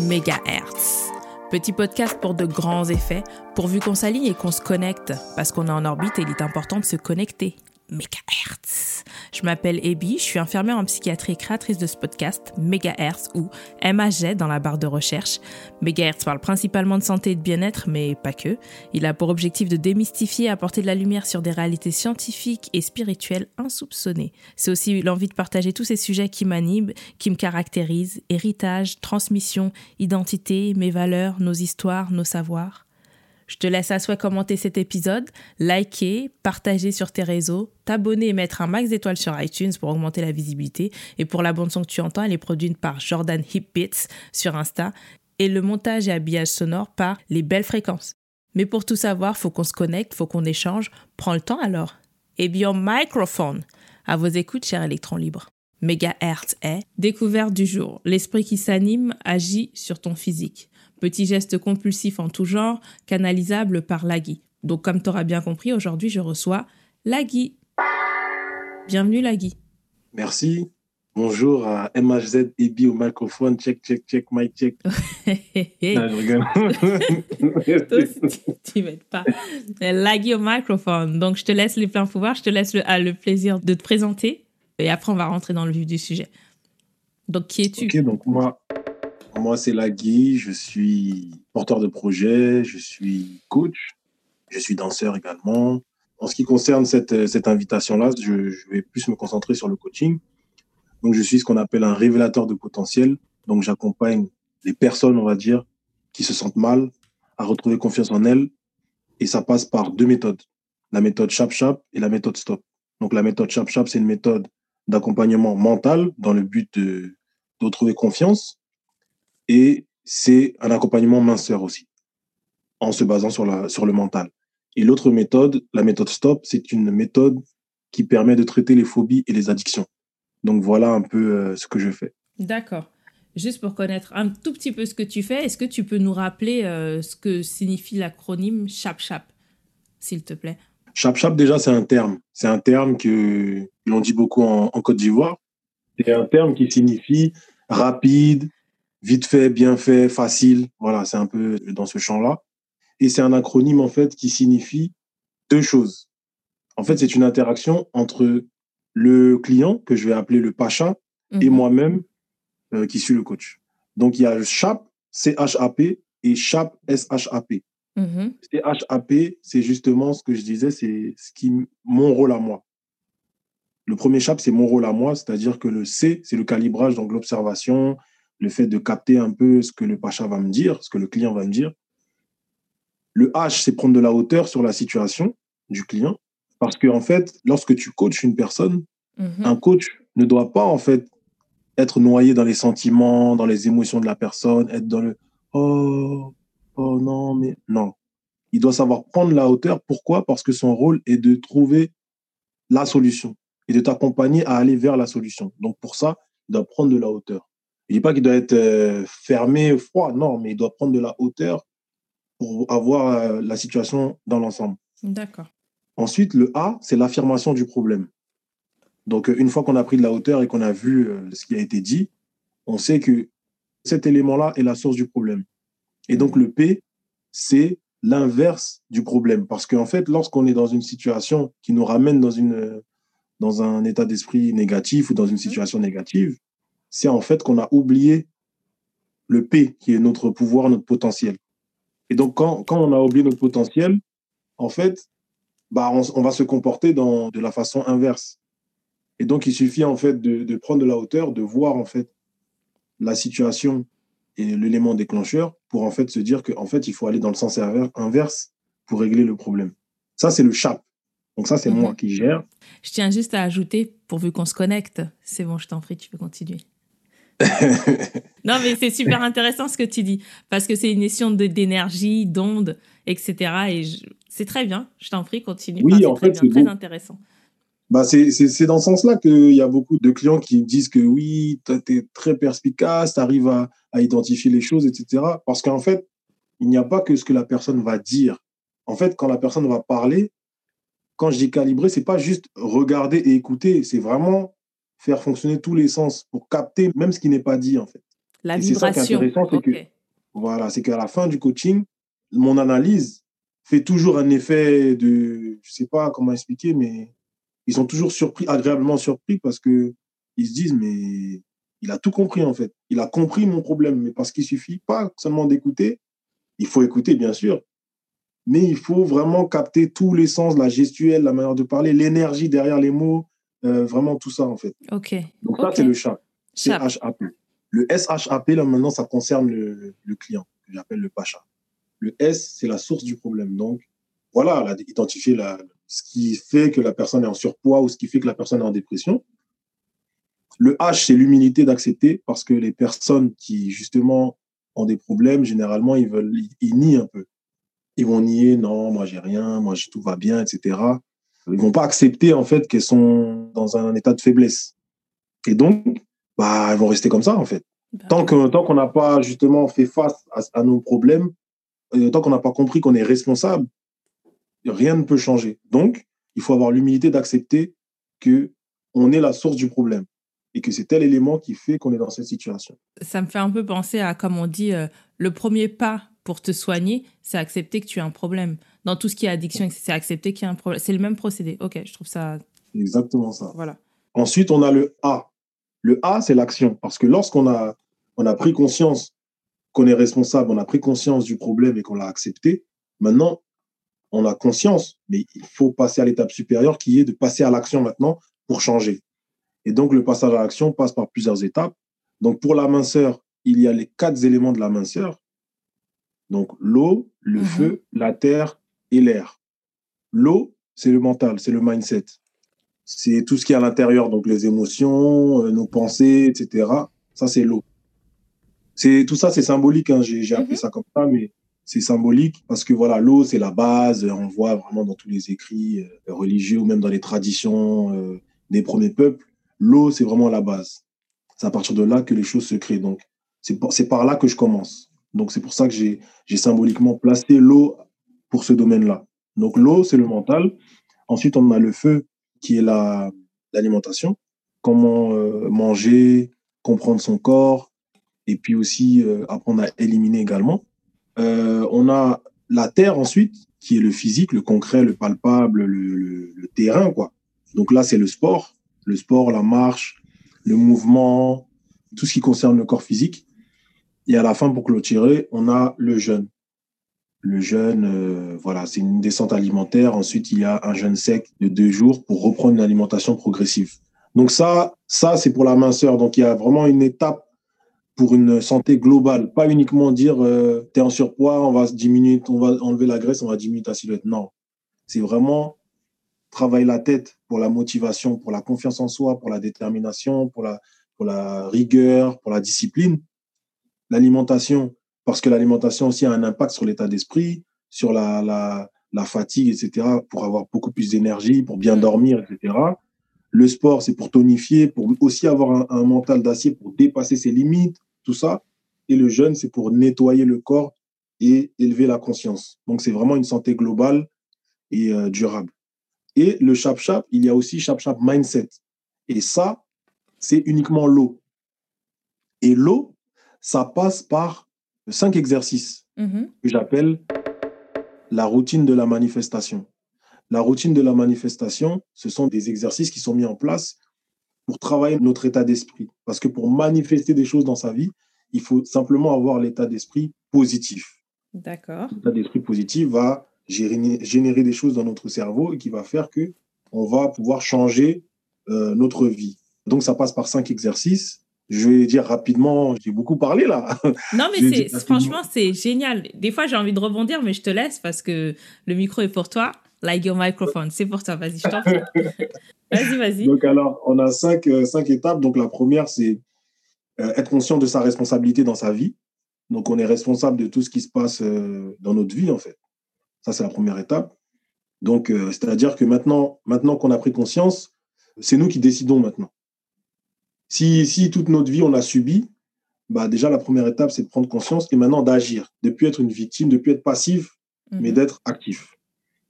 Mégahertz. Petit podcast pour de grands effets, pourvu qu'on s'aligne et qu'on se connecte, parce qu'on est en orbite et il est important de se connecter. Mégahertz. Je m'appelle Ebi, je suis infirmière en psychiatrie et créatrice de ce podcast, Megahertz ou MAG dans la barre de recherche. Megahertz parle principalement de santé et de bien-être, mais pas que. Il a pour objectif de démystifier et apporter de la lumière sur des réalités scientifiques et spirituelles insoupçonnées. C'est aussi l'envie de partager tous ces sujets qui m'animent, qui me caractérisent, héritage, transmission, identité, mes valeurs, nos histoires, nos savoirs. Je te laisse à souhait commenter cet épisode, liker, partager sur tes réseaux, t'abonner et mettre un max d'étoiles sur iTunes pour augmenter la visibilité. Et pour la bande son que tu entends, elle est produite par Jordan Hipbits sur Insta et le montage et habillage sonore par Les Belles Fréquences. Mais pour tout savoir, faut qu'on se connecte, faut qu'on échange. Prends le temps alors. Et bien, microphone. À vos écoutes, cher électron libre. Mégahertz est découverte du jour. L'esprit qui s'anime agit sur ton physique. Petit geste compulsif en tout genre, canalisable par Lagui. Donc comme tu auras bien compris, aujourd'hui je reçois Lagui. Bienvenue Lagui. Merci. Bonjour à MHZ EB au microphone. Check, check, check, mic check. non, je rigole. tu m'aides pas. Lagui au microphone. Donc je te laisse les pleins pouvoirs. Je te laisse le, le plaisir de te présenter. Et après, on va rentrer dans le vif du sujet. Donc, qui es-tu? Ok, donc moi, moi, c'est Lagui, je suis porteur de projet, je suis coach, je suis danseur également. En ce qui concerne cette, cette invitation-là, je, vais plus me concentrer sur le coaching. Donc, je suis ce qu'on appelle un révélateur de potentiel. Donc, j'accompagne les personnes, on va dire, qui se sentent mal à retrouver confiance en elles. Et ça passe par deux méthodes. La méthode Chap-Chap et la méthode Stop. Donc, la méthode Chap-Chap, c'est une méthode d'accompagnement mental dans le but de retrouver confiance et c'est un accompagnement minceur aussi, en se basant sur, la, sur le mental. Et l'autre méthode, la méthode STOP, c'est une méthode qui permet de traiter les phobies et les addictions. Donc voilà un peu euh, ce que je fais. D'accord. Juste pour connaître un tout petit peu ce que tu fais, est-ce que tu peux nous rappeler euh, ce que signifie l'acronyme CHAP-CHAP, s'il te plaît? CHAP-CHAP, déjà, c'est un terme. C'est un terme que l'on dit beaucoup en, en Côte d'Ivoire. C'est un terme qui signifie rapide, vite fait, bien fait, facile. Voilà, c'est un peu dans ce champ-là. Et c'est un acronyme, en fait, qui signifie deux choses. En fait, c'est une interaction entre le client, que je vais appeler le pacha, et moi-même, euh, qui suis le coach. Donc, il y a CHAP, C-H-A-P, et CHAP, S-H-A-P. Mm C-H-A-P, c'est justement ce que je disais, c'est ce qui, mon rôle à moi. Le premier CHAP, c'est mon rôle à moi, c'est-à-dire que le C, c'est le calibrage, donc l'observation, le fait de capter un peu ce que le pacha va me dire, ce que le client va me dire. Le H, c'est prendre de la hauteur sur la situation du client. Parce que, en fait, lorsque tu coaches une personne, Mhm. un coach ne doit pas, en fait, être noyé dans les sentiments, dans les émotions de la personne, être dans le oh, oh non, mais non. Il doit savoir prendre la hauteur. Pourquoi? Parce que son rôle est de trouver la solution et de t'accompagner à aller vers la solution. Donc, pour ça, il doit prendre de la hauteur. Je dis pas qu'il doit être euh, fermé, froid, non, mais il doit prendre de la hauteur pour avoir euh, la situation dans l'ensemble. D'accord. Ensuite, le A, c'est l'affirmation du problème. Donc, euh, une fois qu'on a pris de la hauteur et qu'on a vu euh, ce qui a été dit, on sait que cet élément-là est la source du problème. Et donc, le P, c'est l'inverse du problème. Parce qu'en fait, lorsqu'on est dans une situation qui nous ramène dans, une, dans un état d'esprit négatif ou dans une situation négative, c'est en fait qu'on a oublié le P, qui est notre pouvoir, notre potentiel. Et donc, quand, quand on a oublié notre potentiel, en fait, bah, on, on va se comporter dans, de la façon inverse. Et donc, il suffit en fait de, de prendre de la hauteur, de voir en fait la situation et l'élément déclencheur pour en fait se dire qu'en fait, il faut aller dans le sens inver- inverse pour régler le problème. Ça, c'est le CHAP. Donc ça, c'est Mhm. moi qui gère. Je tiens juste à ajouter, pourvu qu'on se connecte, c'est bon, je t'en prie, tu peux continuer. Non, mais c'est super intéressant ce que tu dis, parce que c'est une question d'énergie, d'onde, etc. Et je- c'est très bien, je t'en prie, continue. Oui, Enfin, en très fait, c'est très bon. intéressant. Bah, c'est dans ce sens-là qu'il y a beaucoup de clients qui disent que oui, tu es très perspicace, tu arrives à, à identifier les choses, etc. Parce qu'en fait, il n'y a pas que ce que la personne va dire. En fait, quand la personne va parler, quand je dis calibrer, c'est pas juste regarder et écouter, c'est vraiment faire fonctionner tous les sens pour capter même ce qui n'est pas dit en fait. La vibration. c'est que voilà, c'est qu'à la fin du coaching, mon analyse fait toujours un effet de, je sais pas comment expliquer, mais ils sont toujours surpris, agréablement surpris parce que ils se disent mais il a tout compris en fait. Il a compris mon problème, mais parce qu'il suffit pas seulement d'écouter, il faut écouter bien sûr, mais il faut vraiment capter tous les sens, la gestuelle, la manière de parler, l'énergie derrière les mots, euh, vraiment tout ça en fait. Ok. Donc ça c'est le chat, CHAP. Le SHAP là maintenant ça concerne le, client que j'appelle le pacha. Le S c'est la source du problème. Donc voilà, identifier la, ce qui fait que la personne est en surpoids ou ce qui fait que la personne est en dépression. Le H, c'est l'humilité d'accepter parce que les personnes qui, justement, ont des problèmes, généralement, ils veulent, ils nient un peu. Ils vont nier, non, moi, j'ai rien, moi, tout va bien, etc. Ils vont pas accepter, en fait, qu'elles sont dans un état de faiblesse. Et donc, bah, elles vont rester comme ça, en fait. Bah tant que, tant qu'on n'a pas, justement, fait face à, nos problèmes, euh, tant qu'on n'a pas compris qu'on est responsable, rien ne peut changer. Donc, il faut avoir l'humilité d'accepter que on est la source du problème et que c'est tel élément qui fait qu'on est dans cette situation. Ça me fait un peu penser à, comme on dit, euh, le premier pas pour te soigner, c'est accepter que tu as un problème. Dans tout ce qui est addiction, c'est accepter qu'il y a un problème. C'est le même procédé. Ok, je trouve ça. Exactement ça. Voilà. Ensuite, on a le A. Le A, c'est l'action. Parce que lorsqu'on a, on a pris conscience qu'on est responsable, on a pris conscience du problème et qu'on l'a accepté, maintenant, on a conscience, mais il faut passer à l'étape supérieure qui est de passer à l'action maintenant pour changer. Et donc, le passage à l'action passe par plusieurs étapes. Donc, pour la minceur, il y a les quatre éléments de la minceur. Donc, l'eau, le mhm. feu, la terre et l'air. L'eau, c'est le mental, c'est le mindset. C'est tout ce qui est à l'intérieur, donc les émotions, euh, nos pensées, etc. Ça, c'est l'eau. C'est tout ça, c'est symbolique. Hein. J'ai appris mhm. ça comme ça, mais c'est symbolique parce que voilà, l'eau, c'est la base. On voit vraiment dans tous les écrits euh, religieux ou même dans les traditions euh, des premiers peuples l'eau, c'est vraiment la base. C'est à partir de là que les choses se créent. Donc, c'est par, par là que je commence. Donc, c'est pour ça que j'ai symboliquement placé l'eau pour ce domaine-là. Donc, l'eau, c'est le mental. Ensuite, on a le feu, qui est l'alimentation. Comment euh, manger, comprendre son corps, et puis aussi euh, apprendre à éliminer également. Euh, on a la terre ensuite, qui est le physique, le concret, le palpable, le, le terrain, quoi. Donc là, c'est le sport le sport, la marche, le mouvement, tout ce qui concerne le corps physique. Et à la fin, pour clôturer, on a le jeûne. Le jeûne, euh, voilà, c'est une descente alimentaire. Ensuite, il y a un jeûne sec de deux jours pour reprendre une alimentation progressive. Donc ça, ça c'est pour la minceur. Donc il y a vraiment une étape pour une santé globale, pas uniquement dire euh, tu en surpoids, on va diminuer, on va enlever la graisse, on va diminuer ta silhouette. Non, c'est vraiment travailler la tête pour la motivation, pour la confiance en soi, pour la détermination, pour la, pour la rigueur, pour la discipline. L'alimentation, parce que l'alimentation aussi a un impact sur l'état d'esprit, sur la, la, la, fatigue, etc., pour avoir beaucoup plus d'énergie, pour bien mm. dormir, etc. Le sport, c'est pour tonifier, pour aussi avoir un, un mental d'acier, pour dépasser ses limites, tout ça. Et le jeûne, c'est pour nettoyer le corps et élever la conscience. Donc, c'est vraiment une santé globale et euh, durable. Et le chap-chap, il y a aussi chap-chap mindset. Et ça, c'est uniquement l'eau. Et l'eau, ça passe par cinq exercices mm-hmm. que j'appelle la routine de la manifestation. La routine de la manifestation, ce sont des exercices qui sont mis en place pour travailler notre état d'esprit. Parce que pour manifester des choses dans sa vie, il faut simplement avoir l'état d'esprit positif. D'accord. L'état d'esprit positif va générer des choses dans notre cerveau et qui va faire que on va pouvoir changer euh, notre vie. Donc ça passe par cinq exercices. Je vais dire rapidement, j'ai beaucoup parlé là. Non mais c'est franchement c'est génial. Des fois j'ai envie de rebondir mais je te laisse parce que le micro est pour toi. Like your microphone, c'est pour toi. Vas-y, je t'en prie. vas-y, vas-y. Donc alors on a cinq, euh, cinq étapes. Donc la première c'est euh, être conscient de sa responsabilité dans sa vie. Donc on est responsable de tout ce qui se passe dans notre vie en fait. Ça, c'est la première étape. Donc, euh, c'est-à-dire que maintenant, maintenant qu'on a pris conscience, c'est nous qui décidons maintenant. Si, si toute notre vie, on a subi, bah déjà, la première étape, c'est de prendre conscience et maintenant d'agir, de ne plus être une victime, de ne plus être passif, mais mhm. d'être actif.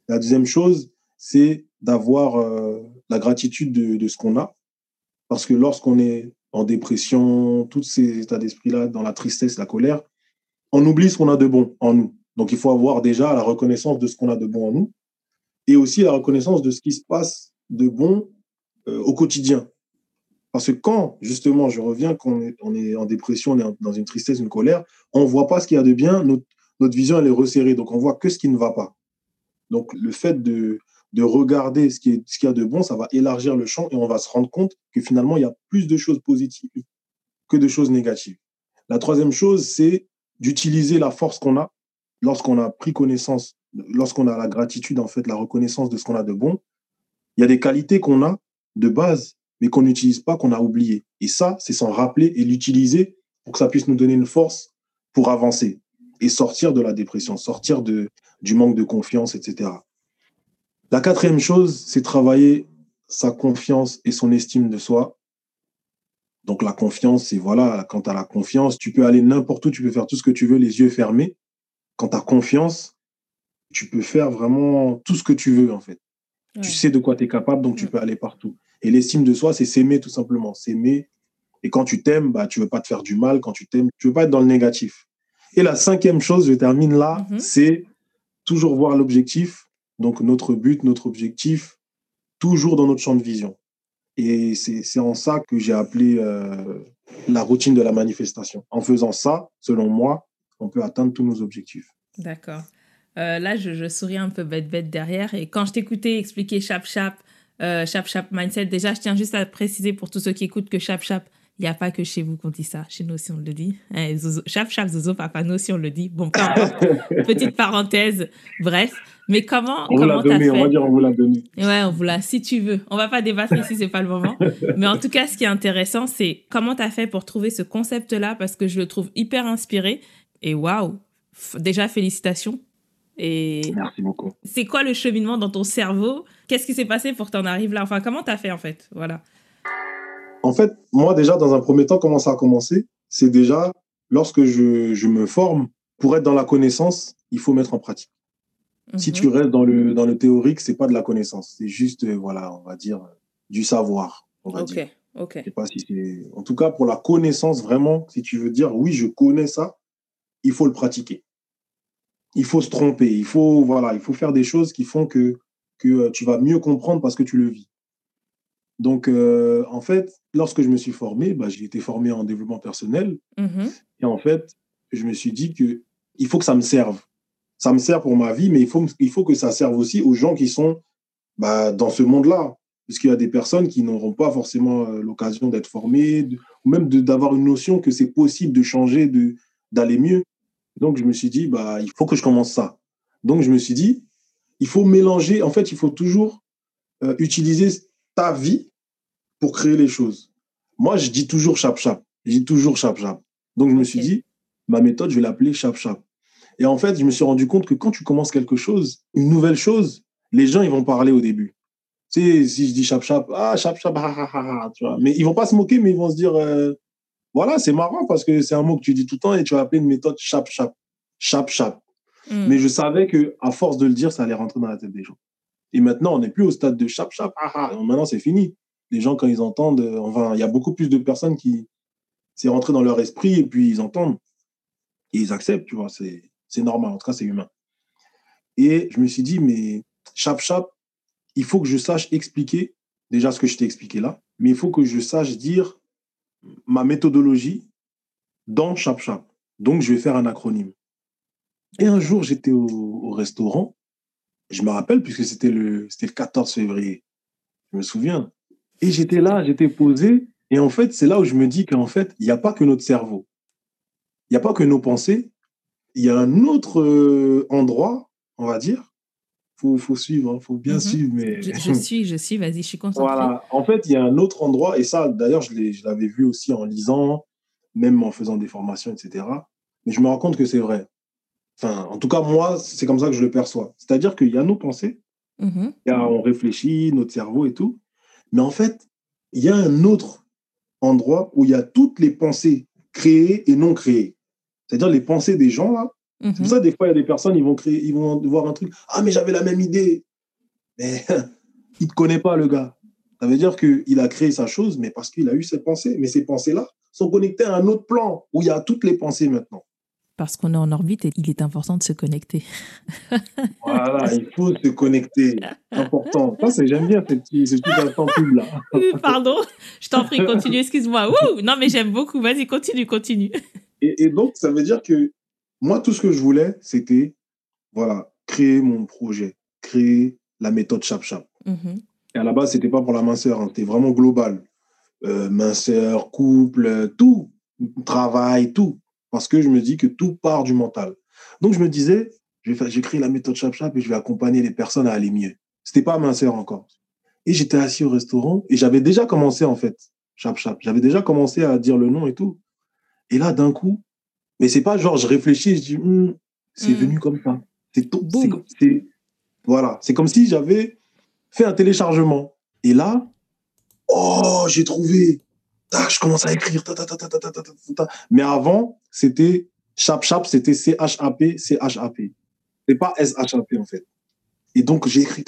La deuxième chose, c'est d'avoir euh, la gratitude de, de ce qu'on a. Parce que lorsqu'on est en dépression, tous ces états d'esprit-là, dans la tristesse, la colère, on oublie ce qu'on a de bon en nous. Donc, il faut avoir déjà la reconnaissance de ce qu'on a de bon en nous et aussi la reconnaissance de ce qui se passe de bon euh, au quotidien. Parce que quand, justement, je reviens, qu'on est, on est en dépression, on est dans une tristesse, une colère, on ne voit pas ce qu'il y a de bien, notre, notre vision, elle est resserrée. Donc, on voit que ce qui ne va pas. Donc, le fait de, de regarder ce qu'il ce qui y a de bon, ça va élargir le champ et on va se rendre compte que finalement, il y a plus de choses positives que de choses négatives. La troisième chose, c'est d'utiliser la force qu'on a lorsqu'on a pris connaissance, lorsqu'on a la gratitude, en fait, la reconnaissance de ce qu'on a de bon. Il y a des qualités qu'on a de base, mais qu'on n'utilise pas, qu'on a oubliées. Et ça, c'est s'en rappeler et l'utiliser pour que ça puisse nous donner une force pour avancer et sortir de la dépression, sortir de, du manque de confiance, etc. La quatrième chose, c'est travailler sa confiance et son estime de soi. Donc la confiance, c'est voilà, quand tu as la confiance, tu peux aller n'importe où, tu peux faire tout ce que tu veux, les yeux fermés. Quand tu confiance, tu peux faire vraiment tout ce que tu veux, en fait. Tu sais de quoi tu es capable, donc tu peux aller partout. Et l'estime de soi, c'est s'aimer tout simplement. S'aimer. Et quand tu t'aimes, bah, tu veux pas te faire du mal. Quand tu t'aimes, tu veux pas être dans le négatif. Et la cinquième chose, je termine là, Mhm. c'est toujours voir l'objectif, donc notre but, notre objectif, toujours dans notre champ de vision. Et c'est c'est en ça que j'ai appelé euh, la routine de la manifestation. En faisant ça, selon moi, on peut atteindre tous nos objectifs. D'accord. Euh, là, je, je souris un peu bête-bête derrière. Et quand je t'écoutais expliquer Chap Chap, euh, Mindset, déjà, je tiens juste à préciser pour tous ceux qui écoutent que Chap Chap, il n'y a pas que chez vous qu'on dit ça. Chez nous aussi, on le dit. Hein, Zozo- Chap Chap, Zozo, Papa, nous aussi, on le dit. Bon. Petite parenthèse. Bref. Mais comment On vous l'a comment t'as donné, on va fait dire on vous l'a donné. Ouais, on vous l'a, si tu veux. On va pas débattre ici, c'est pas le moment. Mais en tout cas, ce qui est intéressant, c'est comment tu as fait pour trouver ce concept-là, parce que je le trouve hyper inspiré. Et waouh, déjà félicitations. Et Merci beaucoup. c'est quoi le cheminement dans ton cerveau? Qu'est-ce qui s'est passé pour que tu en arrives là? Enfin, comment tu as fait en fait? Voilà. En fait, moi, déjà, dans un premier temps, comment ça a commencé? C'est déjà, lorsque je, je me forme, pour être dans la connaissance, il faut mettre en pratique. Si Mhm. tu restes dans le, dans le théorique, c'est pas de la connaissance. C'est juste, euh, voilà, on va dire, du savoir, on va dire. Ok, ok. Je sais pas si c'est... En tout cas, pour la connaissance, vraiment, si tu veux dire, oui, je connais ça, il faut le pratiquer. Il faut se tromper. Il faut, voilà, il faut faire des choses qui font que, que euh, tu vas mieux comprendre parce que tu le vis. Donc, euh, en fait, lorsque je me suis formé, bah, j'ai été formé en développement personnel. Mhm. Et en fait, je me suis dit que il faut que ça me serve. Ça me sert pour ma vie, mais il faut, il faut que ça serve aussi aux gens qui sont bah, dans ce monde-là. Puisqu'il y a des personnes qui n'auront pas forcément euh, l'occasion d'être formées, de- ou même d'avoir une notion que c'est possible de changer, de d'aller mieux. Donc, je me suis dit, bah, il faut que je commence ça. Donc, je me suis dit, il faut mélanger. En fait, il faut toujours euh, utiliser ta vie pour créer les choses. Moi, je dis toujours chap-chap. Je dis toujours chap-chap. Donc, je me suis dit, ma méthode, je vais l'appeler chap-chap. Et en fait, je me suis rendu compte que quand tu commences quelque chose, une nouvelle chose, les gens, ils vont parler au début. Tu sais, si je dis chap-chap, ah, chap-chap, ah, ah, ah, ah, tu vois. Mais ils vont pas se moquer, mais ils vont se dire, euh, voilà, c'est marrant parce que c'est un mot que tu dis tout le temps et tu vas appeler une méthode chap-chap. Chap-chap. Mm. Mais je savais que à force de le dire, ça allait rentrer dans la tête des gens. Et maintenant, on n'est plus au stade de chap chap. Ah, ah. Maintenant, c'est fini. Les gens, quand ils entendent, euh, enfin, il y a beaucoup plus de personnes qui c'est rentré dans leur esprit et puis ils entendent et ils acceptent. Tu vois, c'est c'est normal. En tout cas, c'est humain. Et je me suis dit, mais chap chap, il faut que je sache expliquer déjà ce que je t'ai expliqué là, mais il faut que je sache dire ma méthodologie dans chap chap. Donc, je vais faire un acronyme. Et un jour, j'étais au, au restaurant. Je me rappelle, puisque c'était le, le 14 février. Je me souviens. Et j'étais là, j'étais posé. Et en fait, c'est là où je me dis qu'en fait, il n'y a pas que notre cerveau. Il n'y a pas que nos pensées. Il y a un autre euh, endroit, on va dire. Il faut, faut suivre, il faut bien Mhm. suivre. Mais... Je, je suis, je suis, vas-y, je suis concentrée. Voilà. En fait, il y a un autre endroit, et ça, d'ailleurs, je l'avais vu aussi en lisant, même en faisant des formations, etc. Mais je me rends compte que c'est vrai. Enfin, en tout cas, moi, c'est comme ça que je le perçois. C'est-à-dire qu'il y a nos pensées, Mhm. il y a- on réfléchit, notre cerveau et tout. Mais en fait, il y a un autre endroit où il y a toutes les pensées créées et non créées. C'est-à-dire les pensées des gens, là. C'est Mhm. pour ça, des fois, il y a des personnes, ils vont créer, ils vont voir un truc. Ah, mais j'avais la même idée. Mais il ne te connaît pas, le gars. Ça veut dire qu'il a créé sa chose, mais parce qu'il a eu ses pensées. Mais ces pensées-là sont connectées à un autre plan où il y a toutes les pensées maintenant. Parce qu'on est en orbite et il est important de se connecter. voilà, il faut se connecter. Important. Ça, j'aime bien ce petit, ce petit pub là. Pardon, je t'en prie, continue, excuse-moi. Non, mais j'aime beaucoup. Vas-y, continue, continue. Et, et, donc, ça veut dire que moi, tout ce que je voulais, c'était voilà, créer mon projet, créer la méthode Chap Chap. Mm-hmm. Et à la base, c'était pas pour la minceur, hein, c'était vraiment global. Euh, minceur, couple, tout, travail, tout. Parce que je me dis que tout part du mental. Donc, je me disais, j'ai créé la méthode Chap Chap et je vais accompagner les personnes à aller mieux. C'était pas minceur encore. Et j'étais assis au restaurant et j'avais déjà commencé, en fait, Chap Chap. J'avais déjà commencé à dire le nom et tout. Et là, d'un coup, mais c'est pas genre, je réfléchis, je dis, hmm, c'est hmm. venu comme ça. C'est tout. Voilà. C'est comme si j'avais fait un téléchargement. Et là, oh, j'ai trouvé. je commence à écrire. Mais avant, c'était Chap Chap, c'était C-H-A-P, C-H-A-P. C'est pas S-H-A-P, en fait. Et donc, j'ai écrit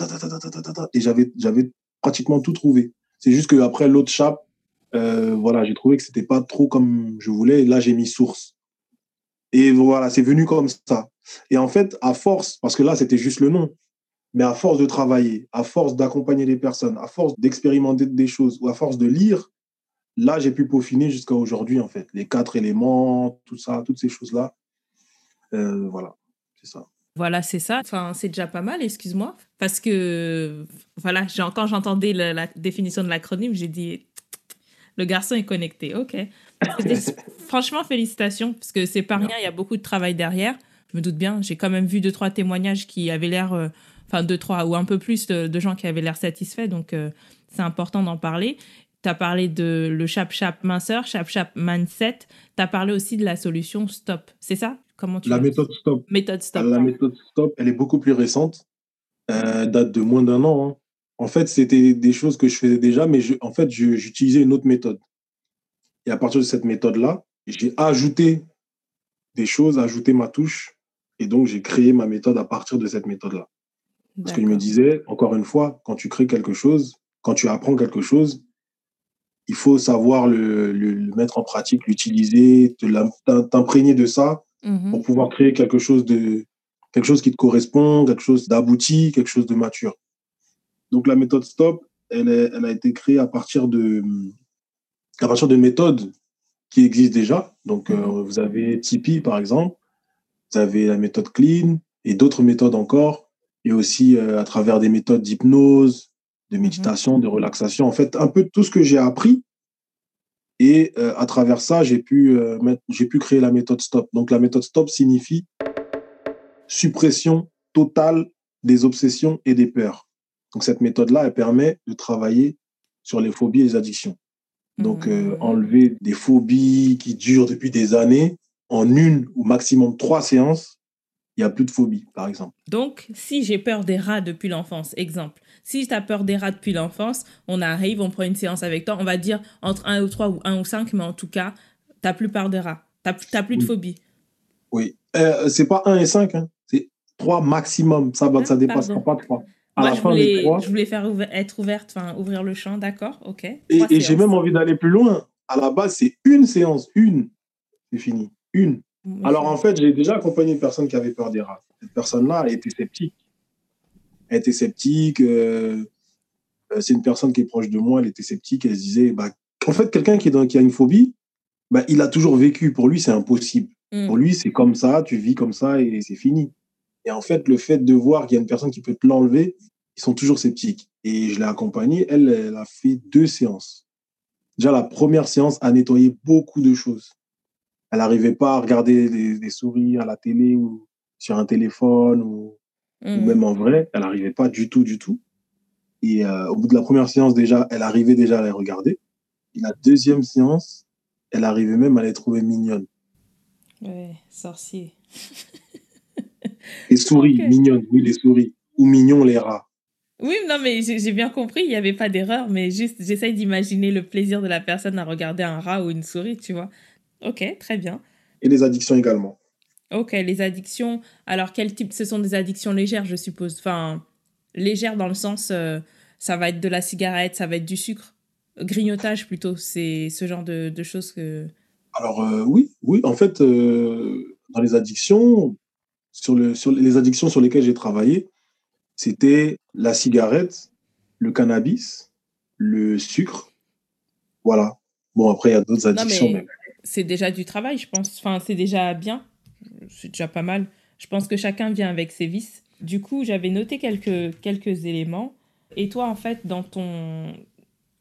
et j'avais, j'avais pratiquement tout trouvé. C'est juste qu'après l'autre chap, euh, voilà, j'ai trouvé que c'était pas trop comme je voulais. Et là, j'ai mis source. Et voilà, c'est venu comme ça. Et en fait, à force, parce que là, c'était juste le nom, mais à force de travailler, à force d'accompagner les personnes, à force d'expérimenter des choses ou à force de lire, là, j'ai pu peaufiner jusqu'à aujourd'hui, en fait. Les quatre éléments, tout ça, toutes ces choses-là. Euh, voilà, c'est ça. Voilà, c'est ça. Enfin, c'est déjà pas mal, excuse-moi. Parce que, voilà, quand j'entendais la, définition de l'acronyme, j'ai dit, le garçon est connecté. OK. Franchement, félicitations, parce que c'est pas rien, il y a beaucoup de travail derrière. Je me doute bien, j'ai quand même vu deux, trois témoignages qui avaient l'air, euh, enfin, deux, trois, ou un peu plus de, gens qui avaient l'air satisfaits, donc euh, c'est important d'en parler. Tu as parlé de le chap-chap minceur, chap-chap mindset. Tu as parlé aussi de la solution stop. C'est ça? Comment tu La méthode stop. Méthode stop. La méthode stop, elle est beaucoup plus récente. Euh, date de moins d'un an. Hein. En fait, c'était des choses que je faisais déjà, mais je, en fait, j'utilisais une autre méthode. Et à partir de cette méthode-là, j'ai ajouté des choses, ajouté ma touche. Et donc, j'ai créé ma méthode à partir de cette méthode-là. Parce qu'il me disait, encore une fois, quand tu crées quelque chose, quand tu apprends quelque chose, il faut savoir le, mettre en pratique, l'utiliser, t'imprégner de ça mhm. pour pouvoir créer quelque chose, de, quelque chose qui te correspond, quelque chose d'abouti, quelque chose de mature. Donc la méthode STOP, elle, elle a été créée à partir de, à partir de méthodes qui existent déjà. Donc, euh, vous avez Tipeee, par exemple. Vous avez la méthode Clean et d'autres méthodes encore. Et aussi euh, à travers des méthodes d'hypnose, de mhm. méditation, de relaxation. En fait, un peu tout ce que j'ai appris. Et euh, à travers ça, j'ai pu, j'ai pu créer la méthode STOP. Donc, la méthode STOP signifie suppression totale des obsessions et des peurs. Donc, cette méthode-là, elle permet de travailler sur les phobies et les addictions. Donc, euh, mmh. enlever des phobies qui durent depuis des années en une ou maximum trois séances, il n'y a plus de phobie, par exemple. Donc, si j'ai peur des rats depuis l'enfance, exemple, si tu as peur des rats depuis l'enfance, on arrive, on prend une séance avec toi, on va dire entre un ou trois ou un ou cinq, mais en tout cas, tu n'as plus peur des rats, tu n'as plus de phobie. Oui, euh, c'est pas un et cinq, hein. c'est trois maximum, ça ne ah, dépassera pas Moi, je voulais, je voulais faire être ouverte, enfin, ouvrir le champ, d'accord, ok. Et, j'ai même envie d'aller plus loin. À la base, c'est une séance, une. C'est fini, une. Alors, en fait, j'ai déjà accompagné une personne qui avait peur des rats. Cette personne-là, elle était sceptique. Elle était sceptique. Euh, euh, c'est une personne qui est proche de moi, elle était sceptique. Elle se disait, bah, en fait, quelqu'un qui, qui, a une phobie, bah, il a toujours vécu. Pour lui, c'est impossible. Mm. Pour lui, c'est comme ça, tu vis comme ça et c'est fini. Et en fait, le fait de voir qu'il y a une personne qui peut te l'enlever, ils sont toujours sceptiques. Et je l'ai accompagnée. Elle, elle a fait deux séances. Déjà, la première séance a nettoyé beaucoup de choses. Elle n'arrivait pas à regarder des, souris à la télé ou sur un téléphone ou, mmh. même en vrai. Elle n'arrivait pas du tout, du tout. Et euh, au bout de la première séance, déjà, elle arrivait déjà à les regarder. Et la deuxième séance, elle arrivait même à les trouver mignonnes. Ouais, sorcier. Les souris, mignonnes, oui, les souris. Ou mignons, les rats. Oui, non, mais j'ai bien compris, il n'y avait pas d'erreur, mais juste, j'essaye d'imaginer le plaisir de la personne à regarder un rat ou une souris, tu vois. Ok, très bien. Et les addictions également. Ok, les addictions. Alors, quel type Ce sont des addictions légères, je suppose. Enfin, légère dans le sens, euh, ça va être de la cigarette, ça va être du sucre. Grignotage plutôt, c'est ce genre de, de choses que... Alors euh, oui, oui, en fait, euh, dans les addictions, sur, le, sur les addictions sur lesquelles j'ai travaillé, c'était la cigarette, le cannabis, le sucre. Voilà. Bon, après, il y a d'autres addictions. Mais... C'est déjà du travail, je pense. Enfin, c'est déjà bien. C'est déjà pas mal. Je pense que chacun vient avec ses vices. Du coup, j'avais noté quelques, quelques éléments. Et toi, en fait, dans ton...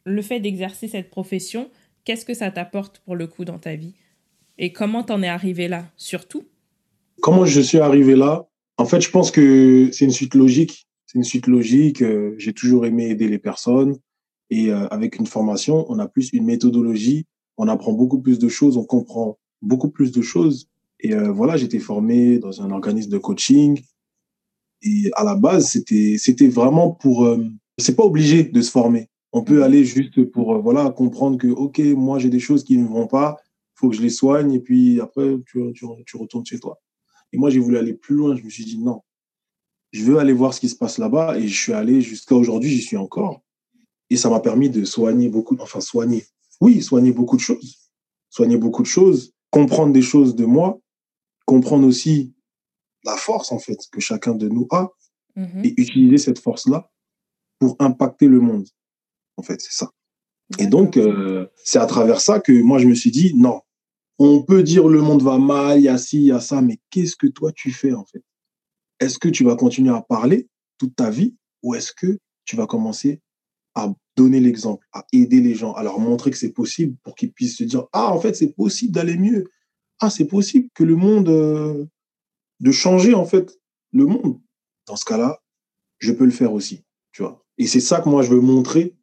le fait d'exercer cette profession, qu'est-ce que ça t'apporte pour le coup dans ta vie? Et comment t'en es arrivé là, surtout? Comment je suis arrivé là? En fait, je pense que c'est une suite logique. C'est une suite logique. Euh, j'ai toujours aimé aider les personnes. Et euh, avec une formation, on a plus une méthodologie. On apprend beaucoup plus de choses. On comprend beaucoup plus de choses. Et euh, voilà, j'étais formé dans un organisme de coaching. Et à la base, c'était c'était vraiment pour. Euh, c'est pas obligé de se former. On peut aller juste pour voilà comprendre que ok, moi j'ai des choses qui ne vont pas, faut que je les soigne et puis après tu, tu, tu retournes chez toi. Et moi j'ai voulu aller plus loin. Je me suis dit non, je veux aller voir ce qui se passe là-bas et je suis allé jusqu'à aujourd'hui, j'y suis encore. Et ça m'a permis de soigner beaucoup, enfin soigner, oui, soigner beaucoup de choses, soigner beaucoup de choses, comprendre des choses de moi, comprendre aussi la force en fait que chacun de nous a mhm. et utiliser cette force-là pour impacter le monde. En fait, c'est ça. Et donc, euh, c'est à travers ça que moi, je me suis dit, non, on peut dire le monde va mal, il y a ci, il y a ça, mais qu'est-ce que toi, tu fais en fait? Est-ce que tu vas continuer à parler toute ta vie ou est-ce que tu vas commencer à donner l'exemple, à aider les gens, à leur montrer que c'est possible pour qu'ils puissent se dire, ah, en fait, c'est possible d'aller mieux. Ah, c'est possible que le monde, euh, de changer en fait le monde. Dans ce cas-là, je peux le faire aussi, tu vois. Et c'est ça que moi je veux montrer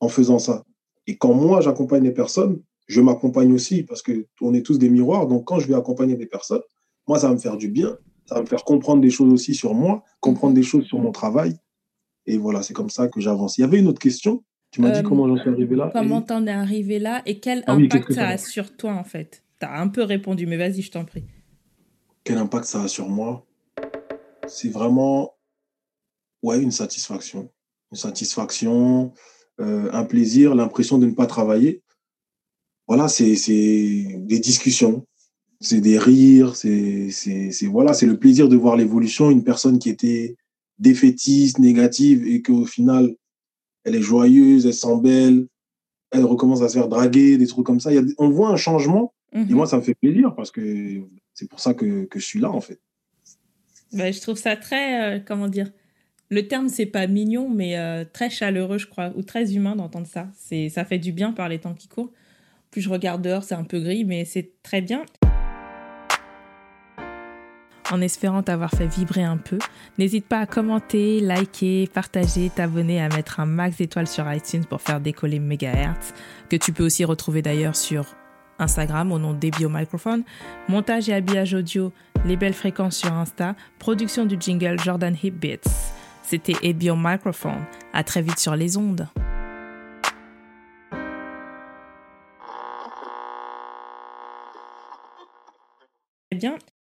en faisant ça. Et quand moi j'accompagne les personnes, je m'accompagne aussi parce que on est tous des miroirs. Donc quand je vais accompagner des personnes, moi ça va me faire du bien, ça va me faire comprendre des choses aussi sur moi, comprendre des choses sur mon travail. Et voilà, c'est comme ça que j'avance. Il y avait une autre question. Tu m'as dit euh, comment j'en suis arrivé là. Comment t'en es arrivé là et quel ah impact ça a sur toi en fait? Tu as un peu répondu, mais vas-y, je t'en prie quel impact ça a sur moi? C'est vraiment ouais, une satisfaction. Une satisfaction, euh, un plaisir, l'impression de ne pas travailler. Voilà, c'est des discussions, c'est des rires, c'est voilà, c'est le plaisir de voir l'évolution. Une personne qui était défaitiste, négative, et qu'au final, elle est joyeuse, elle sent belle, elle recommence à se faire draguer, des trucs comme ça. on voit un changement et mhm. moi, ça me fait plaisir parce que c'est pour ça que, que, je suis là, en fait. Bah, je trouve ça très, euh, comment dire, le terme, c'est pas mignon, mais euh, très chaleureux, je crois, ou très humain d'entendre ça. C'est, ça fait du bien par les temps qui courent. Plus je regarde dehors, c'est un peu gris, mais c'est très bien. En espérant t'avoir fait vibrer un peu, n'hésite pas à commenter, liker, partager, t'abonner, à mettre un max d'étoiles sur iTunes pour faire décoller Megahertz, que tu peux aussi retrouver d'ailleurs sur Instagram au nom d'Ebio Microphone, montage et habillage audio, les belles fréquences sur Insta, production du jingle Jordan Hip Beats. C'était Ebio Microphone. À très vite sur les ondes. Bien,